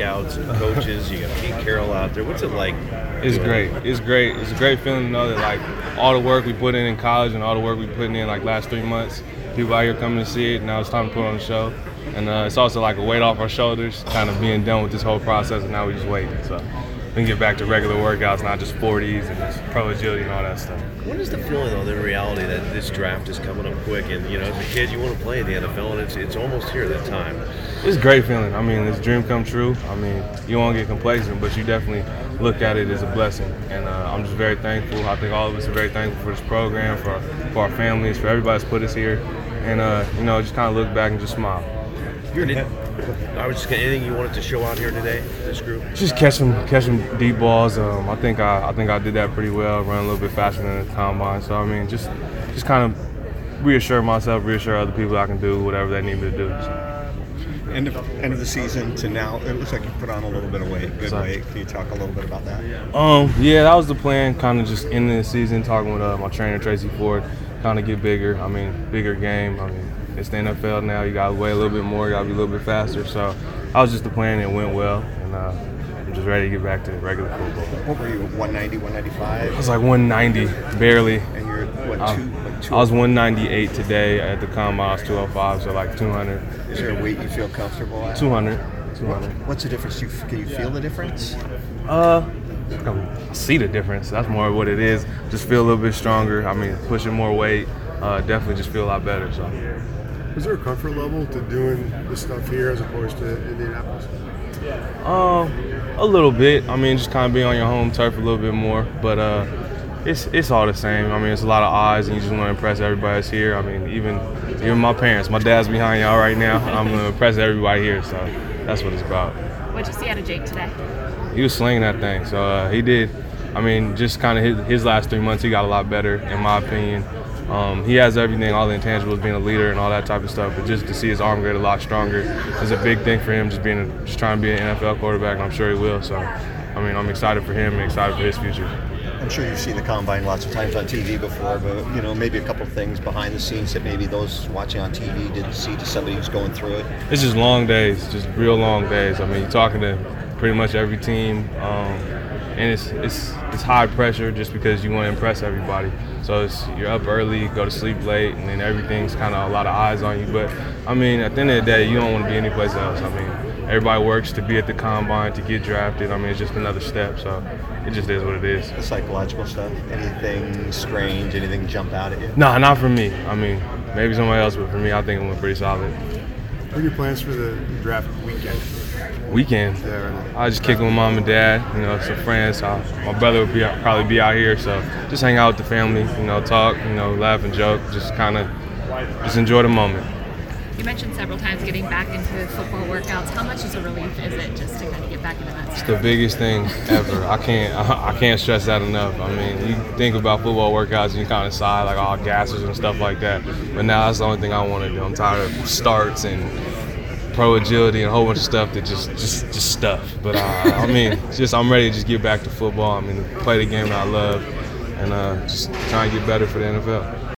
scouts and coaches. You got Pete Carroll out there. What's it like? It's great. It's great. It's a great feeling to know that like all the work we put in in college and all the work we put in like last three months, people out here coming to see it. Now it's time to put on the show, and uh, it's also like a weight off our shoulders, kind of being done with this whole process, and now we just waiting. So we can get back to regular workouts, not just 40s and just pro agility and all that stuff. What is the feeling though, the reality that this draft is coming up quick, and you know, as a kid, you want to play in the NFL, and it's it's almost here that time. It's a great feeling. I mean, it's a dream come true. I mean, you won't get complacent, but you definitely look at it as a blessing. And uh, I'm just very thankful. I think all of us are very thankful for this program, for our, for our families, for everybody that's put us here. And, uh, you know, just kind of look back and just smile. You're I was just gonna, anything you wanted to show out here today, this group? Just catching catching deep balls. Um, I think I, I think I did that pretty well. Run a little bit faster than the combine. So I mean, just just kind of reassure myself, reassure other people I can do whatever they need me to do. So. End of end of the season to now, it looks like you put on a little bit of weight, good Sorry. weight. Can you talk a little bit about that? Um, yeah, that was the plan. Kind of just ending the season, talking with uh, my trainer Tracy Ford, kind of get bigger. I mean, bigger game. I mean, it's the NFL now. You got to weigh a little bit more. You got to be a little bit faster. So, I was just the plan. It went well, and uh, I'm just ready to get back to regular football. What were you, 190, I 195? was like 190, barely. And you're, what, Um, two, like two? I was 198 today at the combine. I was 205, so like 200, Is there a weight you feel comfortable at? 200, 200. What's the difference? You, can you feel the difference? Uh, I see the difference. That's more what it is. Just feel a little bit stronger. I mean, pushing more weight. Uh, definitely just feel a lot better. So. Is there a comfort level to doing this stuff here as opposed to Indianapolis? Um, a little bit. I mean, just kind of being on your home turf a little bit more, but uh, it's it's all the same. I mean, it's a lot of eyes, and you just want to impress everybody that's here. I mean, even even my parents. My dad's behind y'all right now. I'm gonna impress everybody here, so that's what it's about. What'd you see out of Jake today? He was slinging that thing, so uh, he did. I mean, just kind of his, his last three months, he got a lot better, in my opinion. Um, he has everything, all the intangibles, being a leader and all that type of stuff. But just to see his arm get a lot stronger is a big thing for him. Just being, a, just trying to be an NFL quarterback, and I'm sure he will. So, I mean, I'm excited for him and excited for his future. I'm sure you've seen the combine lots of times on TV before, but you know maybe a couple things behind the scenes that maybe those watching on TV didn't see to somebody who's going through it. It's just long days, just real long days. I mean, you're talking to pretty much every team, um, and it's it's it's high pressure just because you want to impress everybody. So it's you're up early, go to sleep late, and then everything's kind of a lot of eyes on you. But I mean, at the end of the day, you don't want to be anyplace else. I mean, everybody works to be at the combine to get drafted. I mean, it's just another step. So it just is what it is. The psychological stuff. Anything strange? Anything jump out at you? Nah, not for me. I mean, maybe somebody else, but for me, I think it went pretty solid. What are your plans for the draft weekend? Weekend. Yeah, I just kick with mom and dad, you know, some friends. My brother would be probably be out here, so just hang out with the family, you know, talk, you know, laugh and joke, just kind of just enjoy the moment. You mentioned several times getting back into football workouts. How much is a relief is it just to kind of get back into that? It's the biggest thing ever. I can't I can't stress that enough. I mean, you think about football workouts and you kind of sigh like all gases and stuff like that. But now that's the only thing I want to do. I'm tired of starts and pro agility and a whole bunch of stuff that just just just stuff. But uh, I mean, just I'm ready to just get back to football. I mean, play the game that I love and uh, just try and get better for the NFL.